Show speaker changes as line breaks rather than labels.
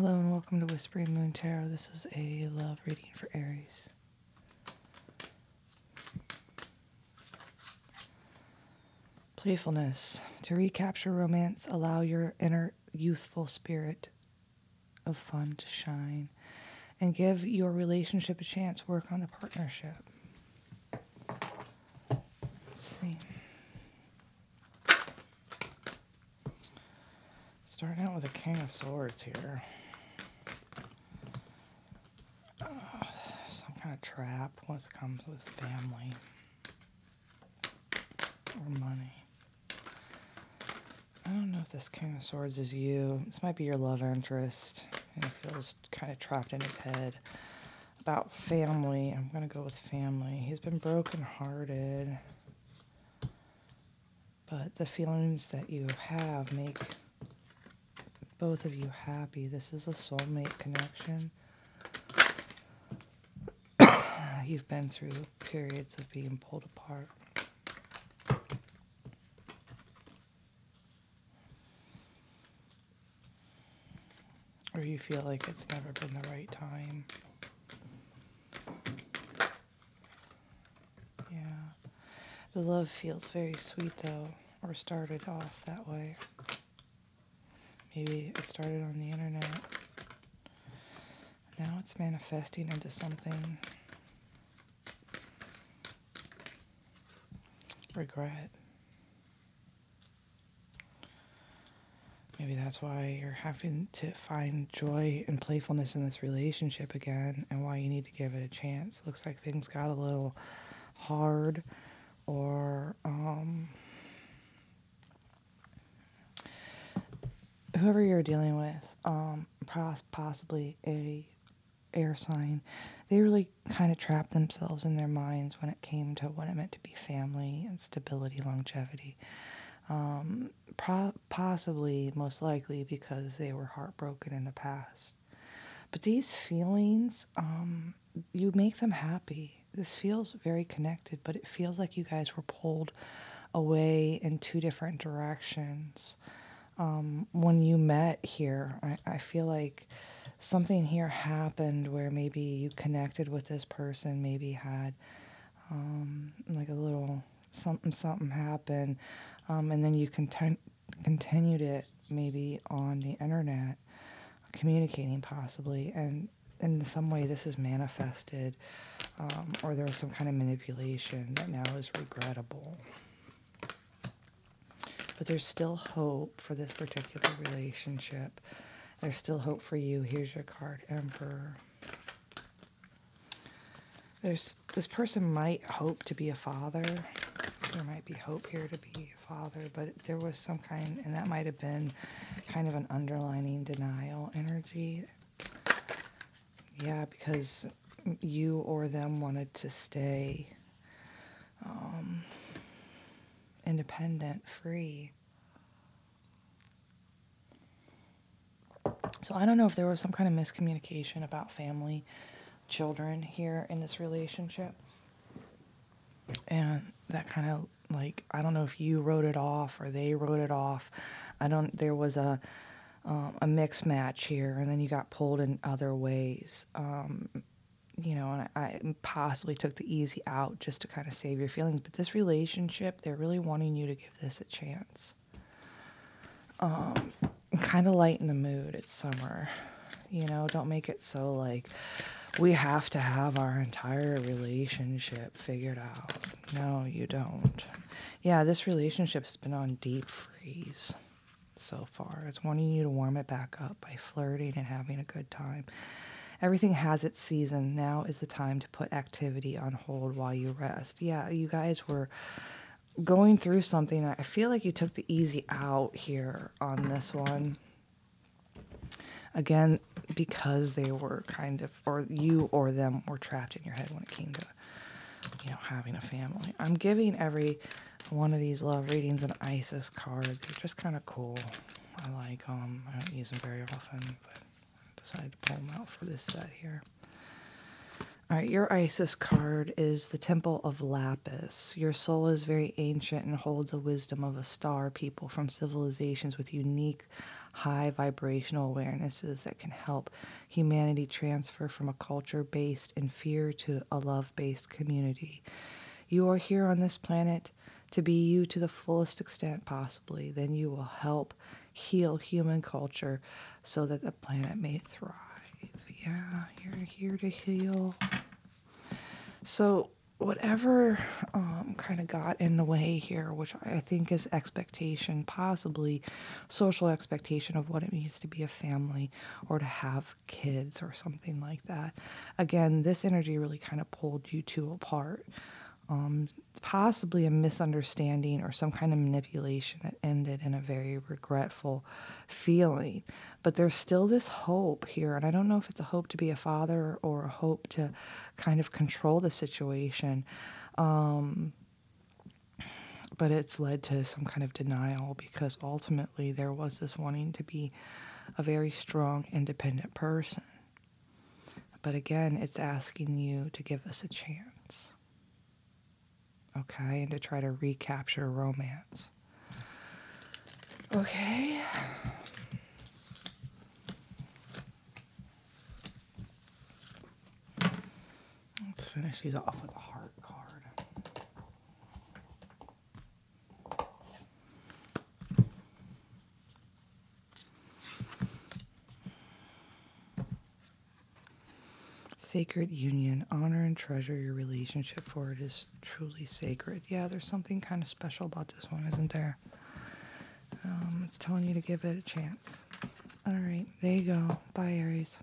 Hello and welcome to Whispering Moon Tarot. This is a love reading for Aries. Playfulness. To recapture romance, allow your inner youthful spirit of fun to shine and give your relationship a chance. Work on the partnership. Let's see. Starting out with a King of Swords here. Uh, some kind of trap. What comes with family or money? I don't know if this King of Swords is you. This might be your love interest, and he feels kind of trapped in his head. About family, I'm going to go with family. He's been brokenhearted, but the feelings that you have make both of you happy. This is a soulmate connection. You've been through periods of being pulled apart. Or you feel like it's never been the right time. Yeah. The love feels very sweet though, or started off that way. Maybe it started on the internet. Now it's manifesting into something. Regret. Maybe that's why you're having to find joy and playfulness in this relationship again and why you need to give it a chance. Looks like things got a little hard or um, whoever you're dealing with, um, possibly a air sign, they really kind of trapped themselves in their minds when it came to what it meant to be family and stability, longevity. Um, pro- possibly, most likely, because they were heartbroken in the past. But these feelings, um, you make them happy. This feels very connected, but it feels like you guys were pulled away in two different directions um, when you met here, I, I feel like something here happened where maybe you connected with this person, maybe had um, like a little something, something happened, um, and then you continued it maybe on the internet, communicating possibly, and in some way this is manifested, um, or there was some kind of manipulation that now is regrettable. But there's still hope for this particular relationship. There's still hope for you. Here's your card, Emperor. There's this person might hope to be a father. There might be hope here to be a father, but there was some kind, and that might have been kind of an underlining denial energy. Yeah, because you or them wanted to stay um, independent, free. So I don't know if there was some kind of miscommunication about family, children here in this relationship. And that kind of like I don't know if you wrote it off or they wrote it off. I don't there was a um, a mix match here and then you got pulled in other ways. Um, you know, and I, I possibly took the easy out just to kind of save your feelings. But this relationship, they're really wanting you to give this a chance. Um, kind of lighten the mood. It's summer. You know, don't make it so like we have to have our entire relationship figured out. No, you don't. Yeah, this relationship has been on deep freeze so far. It's wanting you to warm it back up by flirting and having a good time. Everything has its season. Now is the time to put activity on hold while you rest. Yeah, you guys were going through something. I feel like you took the easy out here on this one. Again, because they were kind of, or you or them were trapped in your head when it came to, you know, having a family. I'm giving every one of these love readings an Isis card. They're just kind of cool. I like them. I don't use them very often, but decided to pull them out for this set here. All right, your Isis card is the Temple of Lapis. Your soul is very ancient and holds the wisdom of a star people from civilizations with unique high vibrational awarenesses that can help humanity transfer from a culture based in fear to a love based community. You are here on this planet to be you to the fullest extent possibly. Then you will help heal human culture so that the planet may thrive. Yeah, you're here to heal. So, whatever um, kind of got in the way here, which I think is expectation, possibly social expectation of what it means to be a family or to have kids or something like that. Again, this energy really kind of pulled you two apart um, possibly a misunderstanding or some kind of manipulation that ended in a very regretful feeling. But there's still this hope here, and I don't know if it's a hope to be a father or a hope to kind of control the situation. Um, but it's led to some kind of denial because ultimately there was this wanting to be a very strong, independent person. But again, it's asking you to give us a chance okay, and to try to recapture romance. Okay. Let's finish these off with a heart card. Sacred union. Honor and treasure your relationship, for it is truly sacred. Yeah, there's something kind of special about this one, isn't there? Um, it's telling you to give it a chance. All right, there you go. Bye, Aries.